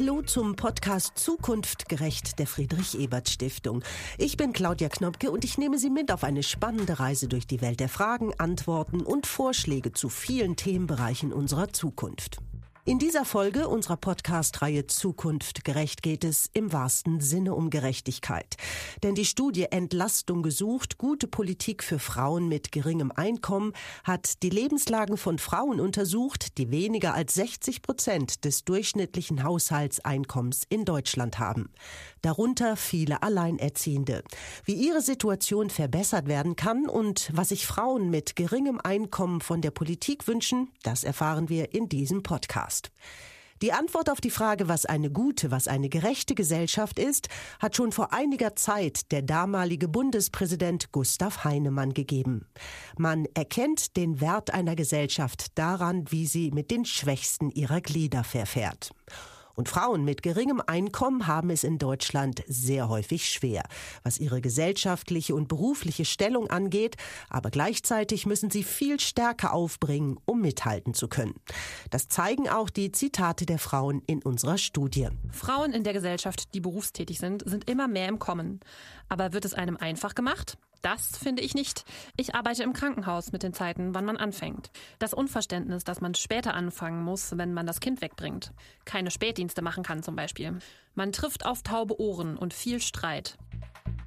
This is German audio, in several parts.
Hallo zum Podcast Zukunft gerecht der Friedrich Ebert Stiftung. Ich bin Claudia Knopke und ich nehme Sie mit auf eine spannende Reise durch die Welt der Fragen, Antworten und Vorschläge zu vielen Themenbereichen unserer Zukunft. In dieser Folge unserer Podcast-Reihe Zukunft gerecht geht es im wahrsten Sinne um Gerechtigkeit. Denn die Studie Entlastung gesucht, gute Politik für Frauen mit geringem Einkommen hat die Lebenslagen von Frauen untersucht, die weniger als 60 Prozent des durchschnittlichen Haushaltseinkommens in Deutschland haben. Darunter viele Alleinerziehende. Wie ihre Situation verbessert werden kann und was sich Frauen mit geringem Einkommen von der Politik wünschen, das erfahren wir in diesem Podcast. Podcast. Die Antwort auf die Frage, was eine gute, was eine gerechte Gesellschaft ist, hat schon vor einiger Zeit der damalige Bundespräsident Gustav Heinemann gegeben. Man erkennt den Wert einer Gesellschaft daran, wie sie mit den Schwächsten ihrer Glieder verfährt. Und Frauen mit geringem Einkommen haben es in Deutschland sehr häufig schwer, was ihre gesellschaftliche und berufliche Stellung angeht, aber gleichzeitig müssen sie viel stärker aufbringen, um mithalten zu können. Das zeigen auch die Zitate der Frauen in unserer Studie. Frauen in der Gesellschaft, die berufstätig sind, sind immer mehr im Kommen. Aber wird es einem einfach gemacht? Das finde ich nicht. Ich arbeite im Krankenhaus mit den Zeiten, wann man anfängt. Das Unverständnis, dass man später anfangen muss, wenn man das Kind wegbringt. Keine Spätdienste machen kann zum Beispiel. Man trifft auf taube Ohren und viel Streit.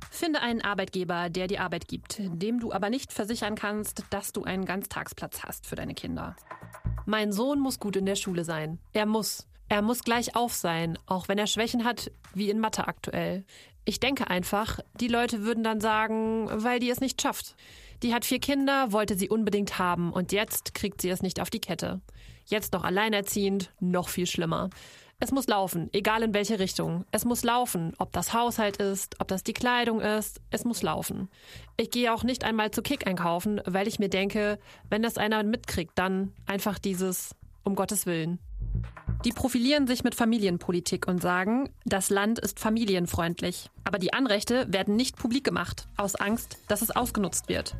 Finde einen Arbeitgeber, der dir Arbeit gibt, dem du aber nicht versichern kannst, dass du einen Ganztagsplatz hast für deine Kinder. Mein Sohn muss gut in der Schule sein. Er muss. Er muss gleich auf sein, auch wenn er Schwächen hat, wie in Mathe aktuell. Ich denke einfach, die Leute würden dann sagen, weil die es nicht schafft. Die hat vier Kinder, wollte sie unbedingt haben und jetzt kriegt sie es nicht auf die Kette. Jetzt noch alleinerziehend, noch viel schlimmer. Es muss laufen, egal in welche Richtung. Es muss laufen, ob das Haushalt ist, ob das die Kleidung ist, es muss laufen. Ich gehe auch nicht einmal zu Kick einkaufen, weil ich mir denke, wenn das einer mitkriegt, dann einfach dieses um Gottes Willen. Die profilieren sich mit Familienpolitik und sagen, das Land ist familienfreundlich. Aber die Anrechte werden nicht publik gemacht, aus Angst, dass es ausgenutzt wird.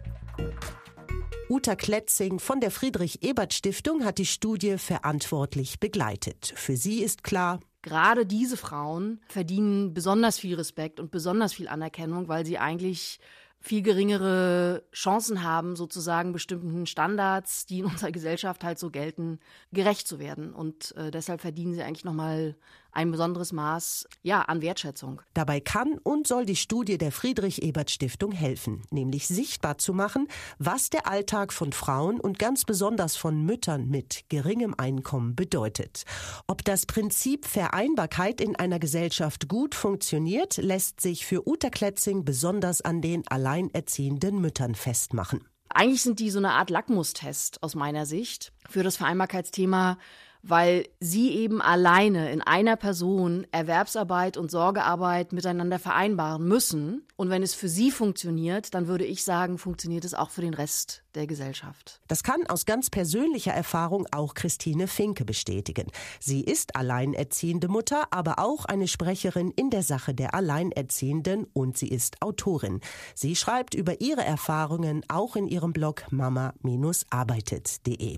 Uta Kletzing von der Friedrich-Ebert-Stiftung hat die Studie verantwortlich begleitet. Für sie ist klar, gerade diese Frauen verdienen besonders viel Respekt und besonders viel Anerkennung, weil sie eigentlich viel geringere Chancen haben, sozusagen bestimmten Standards, die in unserer Gesellschaft halt so gelten, gerecht zu werden. Und äh, deshalb verdienen sie eigentlich nochmal ein besonderes Maß ja, an Wertschätzung. Dabei kann und soll die Studie der Friedrich Ebert Stiftung helfen, nämlich sichtbar zu machen, was der Alltag von Frauen und ganz besonders von Müttern mit geringem Einkommen bedeutet. Ob das Prinzip Vereinbarkeit in einer Gesellschaft gut funktioniert, lässt sich für Uta Kletzing besonders an den alleinerziehenden Müttern festmachen. Eigentlich sind die so eine Art Lackmustest aus meiner Sicht für das Vereinbarkeitsthema weil sie eben alleine in einer Person Erwerbsarbeit und Sorgearbeit miteinander vereinbaren müssen. Und wenn es für sie funktioniert, dann würde ich sagen, funktioniert es auch für den Rest der Gesellschaft. Das kann aus ganz persönlicher Erfahrung auch Christine Finke bestätigen. Sie ist alleinerziehende Mutter, aber auch eine Sprecherin in der Sache der Alleinerziehenden und sie ist Autorin. Sie schreibt über ihre Erfahrungen auch in ihrem Blog mama-arbeitet.de.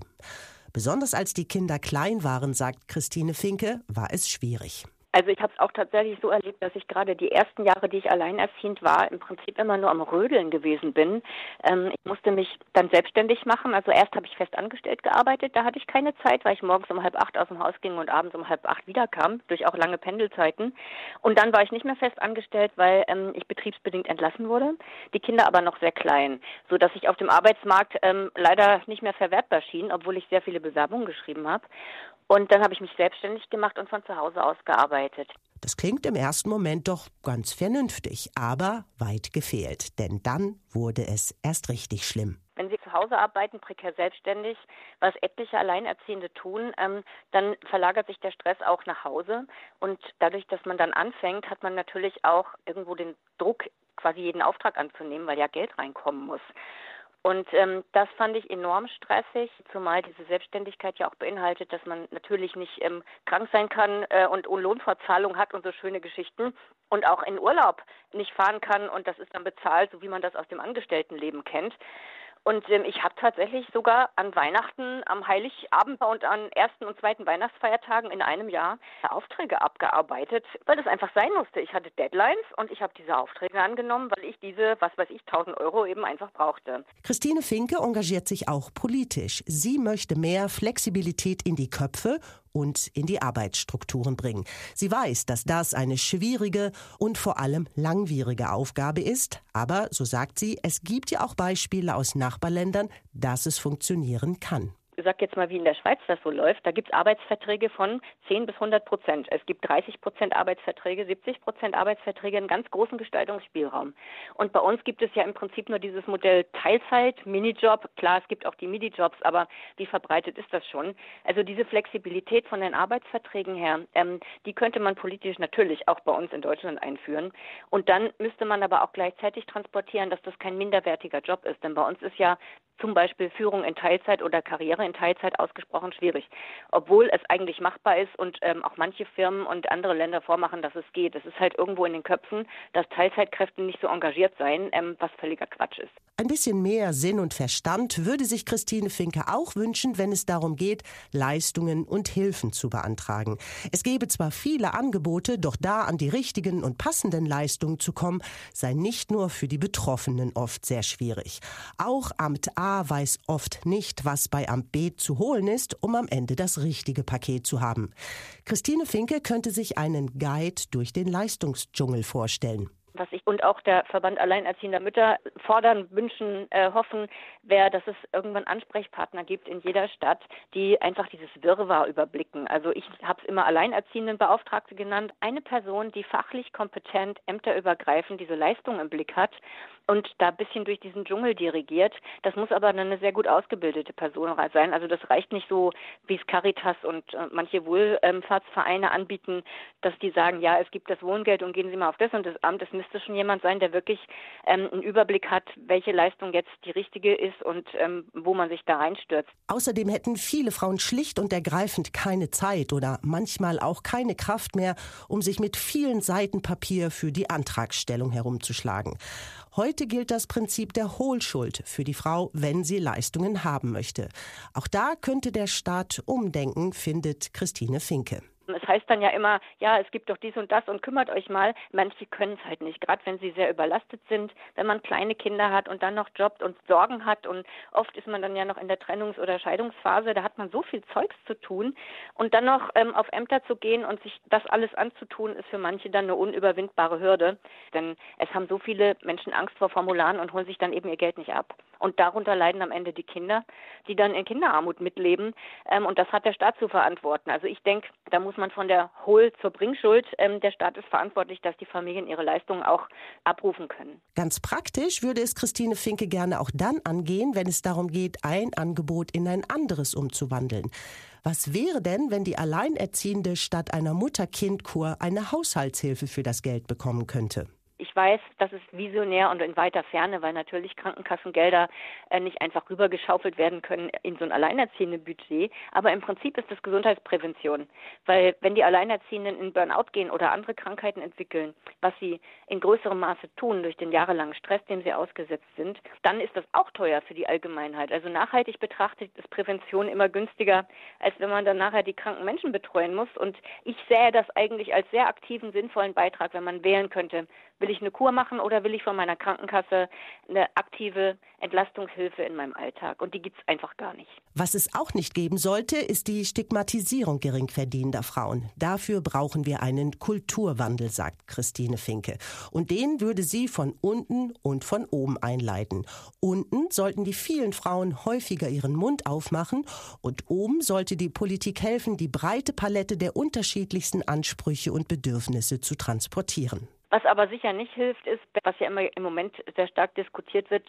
Besonders als die Kinder klein waren, sagt Christine Finke, war es schwierig. Also ich habe es auch tatsächlich so erlebt, dass ich gerade die ersten Jahre, die ich alleinerziehend war, im Prinzip immer nur am Rödeln gewesen bin. Ähm, ich musste mich dann selbstständig machen. Also erst habe ich fest angestellt gearbeitet, da hatte ich keine Zeit, weil ich morgens um halb acht aus dem Haus ging und abends um halb acht wiederkam, durch auch lange Pendelzeiten. Und dann war ich nicht mehr fest angestellt, weil ähm, ich betriebsbedingt entlassen wurde, die Kinder aber noch sehr klein, so dass ich auf dem Arbeitsmarkt ähm, leider nicht mehr verwertbar schien, obwohl ich sehr viele Bewerbungen geschrieben habe. Und dann habe ich mich selbstständig gemacht und von zu Hause aus gearbeitet. Das klingt im ersten Moment doch ganz vernünftig, aber weit gefehlt, denn dann wurde es erst richtig schlimm. Wenn Sie zu Hause arbeiten, prekär selbstständig, was etliche Alleinerziehende tun, ähm, dann verlagert sich der Stress auch nach Hause. Und dadurch, dass man dann anfängt, hat man natürlich auch irgendwo den Druck, quasi jeden Auftrag anzunehmen, weil ja Geld reinkommen muss. Und ähm, das fand ich enorm stressig, zumal diese Selbstständigkeit ja auch beinhaltet, dass man natürlich nicht ähm, krank sein kann äh, und Lohnfortzahlung hat und so schöne Geschichten und auch in Urlaub nicht fahren kann und das ist dann bezahlt, so wie man das aus dem Angestelltenleben kennt. Und ähm, ich habe tatsächlich sogar an Weihnachten, am Heiligabend und an ersten und zweiten Weihnachtsfeiertagen in einem Jahr Aufträge abgearbeitet, weil das einfach sein musste. Ich hatte Deadlines und ich habe diese Aufträge angenommen, weil ich diese, was weiß ich, 1000 Euro eben einfach brauchte. Christine Finke engagiert sich auch politisch. Sie möchte mehr Flexibilität in die Köpfe und in die Arbeitsstrukturen bringen. Sie weiß, dass das eine schwierige und vor allem langwierige Aufgabe ist, aber, so sagt sie, es gibt ja auch Beispiele aus Nachbarländern, dass es funktionieren kann sag jetzt mal, wie in der Schweiz das so läuft, da gibt es Arbeitsverträge von 10 bis 100 Prozent. Es gibt 30 Prozent Arbeitsverträge, 70 Prozent Arbeitsverträge, einen ganz großen Gestaltungsspielraum. Und bei uns gibt es ja im Prinzip nur dieses Modell Teilzeit, Minijob. Klar, es gibt auch die Minijobs, aber wie verbreitet ist das schon? Also diese Flexibilität von den Arbeitsverträgen her, ähm, die könnte man politisch natürlich auch bei uns in Deutschland einführen. Und dann müsste man aber auch gleichzeitig transportieren, dass das kein minderwertiger Job ist. Denn bei uns ist ja zum Beispiel Führung in Teilzeit oder Karriere in Teilzeit ausgesprochen schwierig, obwohl es eigentlich machbar ist und ähm, auch manche Firmen und andere Länder vormachen, dass es geht. Es ist halt irgendwo in den Köpfen, dass Teilzeitkräfte nicht so engagiert seien, ähm, was völliger Quatsch ist. Ein bisschen mehr Sinn und Verstand würde sich Christine Finke auch wünschen, wenn es darum geht, Leistungen und Hilfen zu beantragen. Es gäbe zwar viele Angebote, doch da an die richtigen und passenden Leistungen zu kommen, sei nicht nur für die Betroffenen oft sehr schwierig. Auch Amt A A weiß oft nicht, was bei Amt B zu holen ist, um am Ende das richtige Paket zu haben. Christine Finke könnte sich einen Guide durch den Leistungsdschungel vorstellen was ich und auch der Verband Alleinerziehender Mütter fordern, wünschen, äh, hoffen, wäre, dass es irgendwann Ansprechpartner gibt in jeder Stadt, die einfach dieses Wirrwarr überblicken. Also ich habe es immer Alleinerziehendenbeauftragte genannt. Eine Person, die fachlich kompetent, ämterübergreifend diese Leistung im Blick hat und da ein bisschen durch diesen Dschungel dirigiert. Das muss aber eine sehr gut ausgebildete Person sein. Also das reicht nicht so, wie es Caritas und äh, manche Wohlfahrtsvereine anbieten, dass die sagen, ja, es gibt das Wohngeld und gehen Sie mal auf das und das Amt. Es müsste schon jemand sein, der wirklich ähm, einen Überblick hat, welche Leistung jetzt die richtige ist und ähm, wo man sich da reinstürzt. Außerdem hätten viele Frauen schlicht und ergreifend keine Zeit oder manchmal auch keine Kraft mehr, um sich mit vielen Seiten Papier für die Antragstellung herumzuschlagen. Heute gilt das Prinzip der Hohlschuld für die Frau, wenn sie Leistungen haben möchte. Auch da könnte der Staat umdenken, findet Christine Finke. Es heißt dann ja immer, ja, es gibt doch dies und das und kümmert euch mal. Manche können es halt nicht, gerade wenn sie sehr überlastet sind, wenn man kleine Kinder hat und dann noch jobbt und Sorgen hat und oft ist man dann ja noch in der Trennungs- oder Scheidungsphase, da hat man so viel Zeugs zu tun und dann noch ähm, auf Ämter zu gehen und sich das alles anzutun, ist für manche dann eine unüberwindbare Hürde, denn es haben so viele Menschen Angst vor Formularen und holen sich dann eben ihr Geld nicht ab. Und darunter leiden am Ende die Kinder, die dann in Kinderarmut mitleben. Ähm, und das hat der Staat zu verantworten. Also ich denke, da muss man von der Hohl zur Bringschuld. Ähm, der Staat ist verantwortlich, dass die Familien ihre Leistungen auch abrufen können. Ganz praktisch würde es Christine Finke gerne auch dann angehen, wenn es darum geht, ein Angebot in ein anderes umzuwandeln. Was wäre denn, wenn die Alleinerziehende statt einer Mutter-Kind-Kur eine Haushaltshilfe für das Geld bekommen könnte? Ich weiß, das ist visionär und in weiter Ferne, weil natürlich Krankenkassengelder äh, nicht einfach rübergeschaufelt werden können in so ein alleinerziehende Budget. Aber im Prinzip ist das Gesundheitsprävention. Weil wenn die Alleinerziehenden in Burnout gehen oder andere Krankheiten entwickeln, was sie in größerem Maße tun durch den jahrelangen Stress, dem sie ausgesetzt sind, dann ist das auch teuer für die Allgemeinheit. Also nachhaltig betrachtet ist Prävention immer günstiger, als wenn man dann nachher die kranken Menschen betreuen muss. Und ich sähe das eigentlich als sehr aktiven, sinnvollen Beitrag, wenn man wählen könnte, Will ich eine Kur machen oder will ich von meiner Krankenkasse eine aktive Entlastungshilfe in meinem Alltag? Und die gibt es einfach gar nicht. Was es auch nicht geben sollte, ist die Stigmatisierung geringverdienender Frauen. Dafür brauchen wir einen Kulturwandel, sagt Christine Finke. Und den würde sie von unten und von oben einleiten. Unten sollten die vielen Frauen häufiger ihren Mund aufmachen und oben sollte die Politik helfen, die breite Palette der unterschiedlichsten Ansprüche und Bedürfnisse zu transportieren. Was aber sicher nicht hilft, ist, was ja immer im Moment sehr stark diskutiert wird,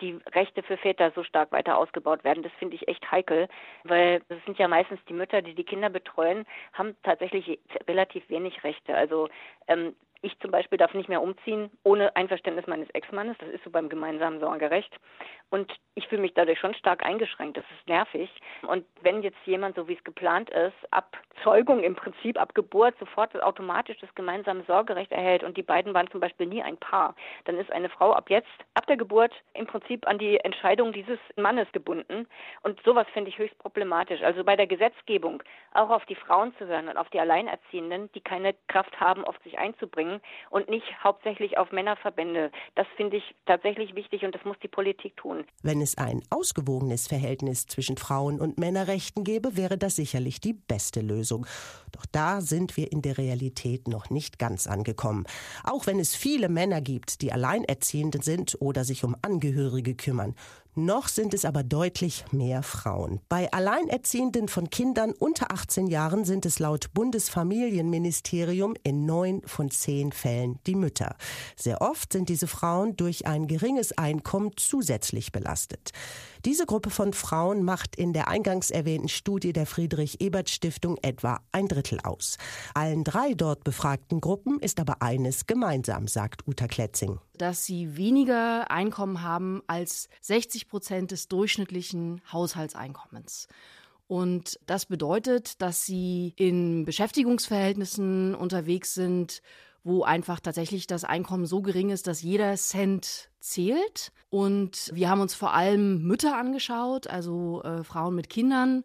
die Rechte für Väter so stark weiter ausgebaut werden. Das finde ich echt heikel, weil es sind ja meistens die Mütter, die die Kinder betreuen, haben tatsächlich relativ wenig Rechte. Also ähm, Ich zum Beispiel darf nicht mehr umziehen ohne Einverständnis meines Ex-Mannes. Das ist so beim gemeinsamen Sorgerecht. Und ich fühle mich dadurch schon stark eingeschränkt. Das ist nervig. Und wenn jetzt jemand, so wie es geplant ist, ab Zeugung im Prinzip, ab Geburt sofort automatisch das gemeinsame Sorgerecht erhält und die beiden waren zum Beispiel nie ein Paar, dann ist eine Frau ab jetzt, ab der Geburt im Prinzip an die Entscheidung dieses Mannes gebunden. Und sowas finde ich höchst problematisch. Also bei der Gesetzgebung auch auf die Frauen zu hören und auf die Alleinerziehenden, die keine Kraft haben, oft sich einzubringen und nicht hauptsächlich auf Männerverbände. Das finde ich tatsächlich wichtig und das muss die Politik tun. Wenn es ein ausgewogenes Verhältnis zwischen Frauen- und Männerrechten gäbe, wäre das sicherlich die beste Lösung. Doch da sind wir in der Realität noch nicht ganz angekommen. Auch wenn es viele Männer gibt, die alleinerziehend sind oder sich um Angehörige kümmern. Noch sind es aber deutlich mehr Frauen. Bei Alleinerziehenden von Kindern unter 18 Jahren sind es laut Bundesfamilienministerium in neun von zehn Fällen die Mütter. Sehr oft sind diese Frauen durch ein geringes Einkommen zusätzlich belastet. Diese Gruppe von Frauen macht in der eingangs erwähnten Studie der Friedrich-Ebert-Stiftung etwa ein Drittel aus. Allen drei dort befragten Gruppen ist aber eines gemeinsam, sagt Uta Kletzing. Dass sie weniger Einkommen haben als 60 Prozent des durchschnittlichen Haushaltseinkommens. Und das bedeutet, dass sie in Beschäftigungsverhältnissen unterwegs sind, wo einfach tatsächlich das Einkommen so gering ist, dass jeder Cent zählt. Und wir haben uns vor allem Mütter angeschaut, also äh, Frauen mit Kindern.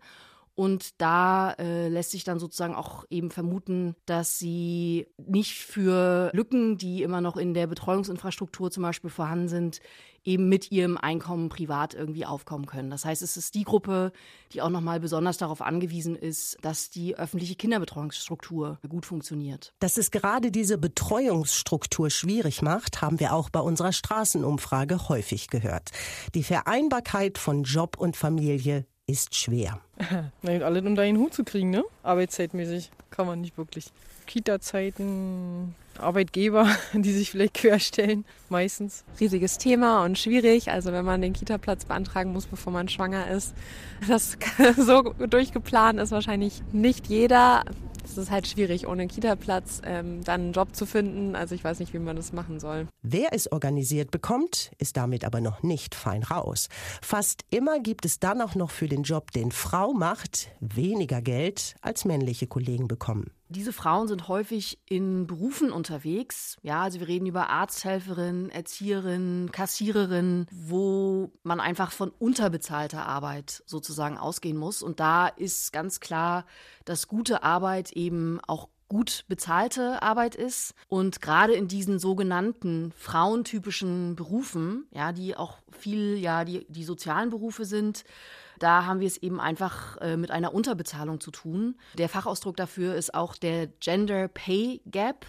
Und da äh, lässt sich dann sozusagen auch eben vermuten, dass sie nicht für Lücken, die immer noch in der Betreuungsinfrastruktur zum Beispiel vorhanden sind, eben mit ihrem Einkommen privat irgendwie aufkommen können. Das heißt, es ist die Gruppe, die auch nochmal besonders darauf angewiesen ist, dass die öffentliche Kinderbetreuungsstruktur gut funktioniert. Dass es gerade diese Betreuungsstruktur schwierig macht, haben wir auch bei unserer Straßenumfrage häufig gehört. Die Vereinbarkeit von Job und Familie ist schwer. Na, alle unter einen Hut zu kriegen, ne? Arbeitszeitmäßig kann man nicht wirklich. Kita-Zeiten, Arbeitgeber, die sich vielleicht querstellen, meistens. Riesiges Thema und schwierig. Also wenn man den Kita-Platz beantragen muss, bevor man schwanger ist, das so durchgeplant ist wahrscheinlich nicht jeder. Es ist halt schwierig, ohne Kita-Platz ähm, dann einen Job zu finden. Also ich weiß nicht, wie man das machen soll. Wer es organisiert bekommt, ist damit aber noch nicht fein raus. Fast immer gibt es dann auch noch für den Job, den Frau macht, weniger Geld als männliche Kollegen bekommen. Diese Frauen sind häufig in Berufen unterwegs. Ja, also wir reden über Arzthelferin, Erzieherin, Kassiererin, wo man einfach von unterbezahlter Arbeit sozusagen ausgehen muss. Und da ist ganz klar, dass gute Arbeit eben auch gut bezahlte Arbeit ist. Und gerade in diesen sogenannten frauentypischen Berufen, ja, die auch viel ja die, die sozialen Berufe sind, da haben wir es eben einfach äh, mit einer Unterbezahlung zu tun. Der Fachausdruck dafür ist auch der Gender Pay Gap.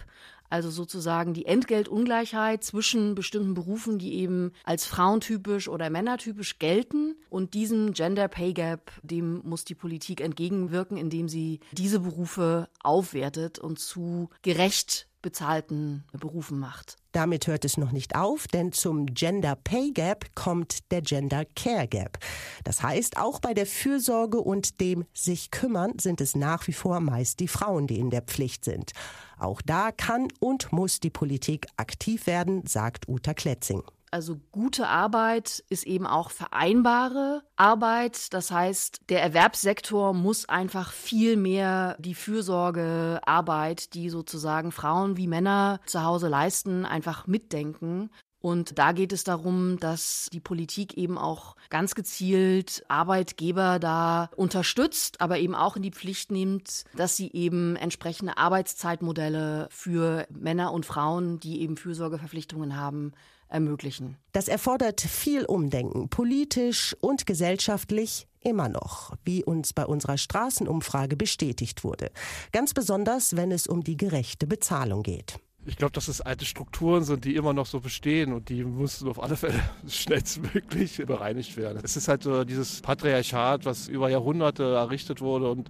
Also sozusagen die Entgeltungleichheit zwischen bestimmten Berufen, die eben als frauentypisch oder männertypisch gelten. Und diesem Gender Pay Gap, dem muss die Politik entgegenwirken, indem sie diese Berufe aufwertet und zu gerecht bezahlten Berufen macht. Damit hört es noch nicht auf, denn zum Gender Pay Gap kommt der Gender Care Gap. Das heißt, auch bei der Fürsorge und dem sich kümmern sind es nach wie vor meist die Frauen, die in der Pflicht sind. Auch da kann und muss die Politik aktiv werden, sagt Uta Kletzing. Also gute Arbeit ist eben auch vereinbare Arbeit. Das heißt, der Erwerbssektor muss einfach viel mehr die Fürsorgearbeit, die sozusagen Frauen wie Männer zu Hause leisten, einfach mitdenken. Und da geht es darum, dass die Politik eben auch ganz gezielt Arbeitgeber da unterstützt, aber eben auch in die Pflicht nimmt, dass sie eben entsprechende Arbeitszeitmodelle für Männer und Frauen, die eben Fürsorgeverpflichtungen haben, ermöglichen. Das erfordert viel Umdenken, politisch und gesellschaftlich immer noch, wie uns bei unserer Straßenumfrage bestätigt wurde. Ganz besonders, wenn es um die gerechte Bezahlung geht. Ich glaube, dass es alte Strukturen sind, die immer noch so bestehen und die müssen auf alle Fälle schnellstmöglich bereinigt werden. Es ist halt so dieses Patriarchat, was über Jahrhunderte errichtet wurde und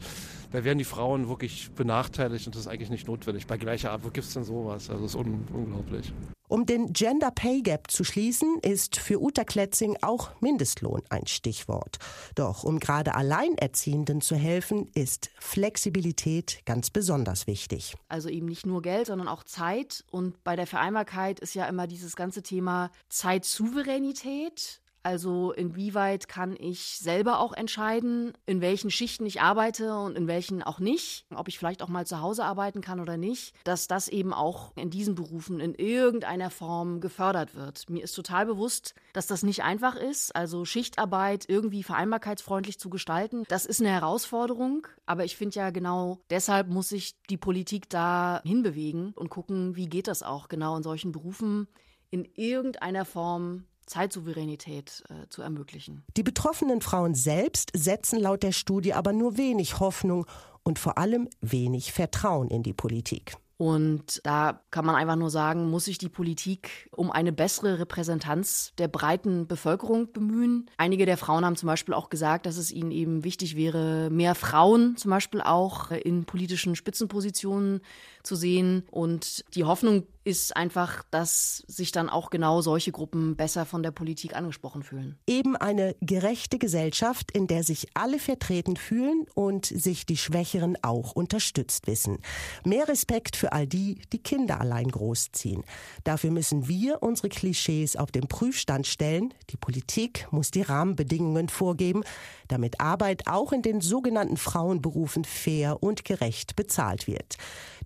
da werden die Frauen wirklich benachteiligt und das ist eigentlich nicht notwendig. Bei gleicher Art, wo gibt es denn sowas? Also es ist un unglaublich. Um den Gender Pay Gap zu schließen, ist für Uta Kletzing auch Mindestlohn ein Stichwort. Doch um gerade Alleinerziehenden zu helfen, ist Flexibilität ganz besonders wichtig. Also eben nicht nur Geld, sondern auch Zeit. Und bei der Vereinbarkeit ist ja immer dieses ganze Thema Zeitsouveränität. Also inwieweit kann ich selber auch entscheiden, in welchen Schichten ich arbeite und in welchen auch nicht, ob ich vielleicht auch mal zu Hause arbeiten kann oder nicht, dass das eben auch in diesen Berufen in irgendeiner Form gefördert wird. Mir ist total bewusst, dass das nicht einfach ist, also Schichtarbeit irgendwie vereinbarkeitsfreundlich zu gestalten. Das ist eine Herausforderung, aber ich finde ja genau deshalb muss sich die Politik da hinbewegen und gucken, wie geht das auch genau in solchen Berufen in irgendeiner Form Zeitsouveränität äh, zu ermöglichen. Die betroffenen Frauen selbst setzen laut der Studie aber nur wenig Hoffnung und vor allem wenig Vertrauen in die Politik. Und da kann man einfach nur sagen, muss sich die Politik um eine bessere Repräsentanz der breiten Bevölkerung bemühen. Einige der Frauen haben zum Beispiel auch gesagt, dass es ihnen eben wichtig wäre, mehr Frauen zum Beispiel auch in politischen Spitzenpositionen zu sehen. Und die Hoffnung ist einfach, dass sich dann auch genau solche Gruppen besser von der Politik angesprochen fühlen. Eben eine gerechte Gesellschaft, in der sich alle vertreten fühlen und sich die Schwächeren auch unterstützt wissen. Mehr Respekt für all die, die Kinder allein großziehen. Dafür müssen wir unsere Klischees auf den Prüfstand stellen. Die Politik muss die Rahmenbedingungen vorgeben, damit Arbeit auch in den sogenannten Frauenberufen fair und gerecht bezahlt wird.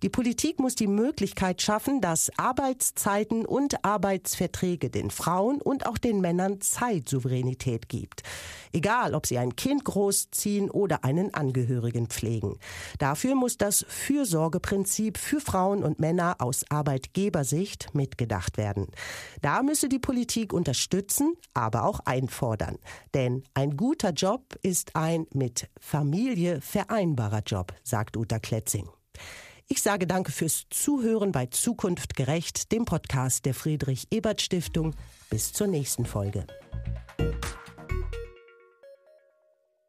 Die Politik muss die Möglichkeit schaffen, dass Arbeitszeiten und Arbeitsverträge den Frauen und auch den Männern Zeitsouveränität gibt. Egal, ob sie ein Kind großziehen oder einen Angehörigen pflegen. Dafür muss das Fürsorgeprinzip für Frauen und Männer aus Arbeitgebersicht mitgedacht werden. Da müsse die Politik unterstützen, aber auch einfordern. Denn ein guter Job ist ein mit Familie vereinbarer Job, sagt Uta Kletzing. Ich sage danke fürs Zuhören bei Zukunft gerecht, dem Podcast der Friedrich Ebert Stiftung. Bis zur nächsten Folge.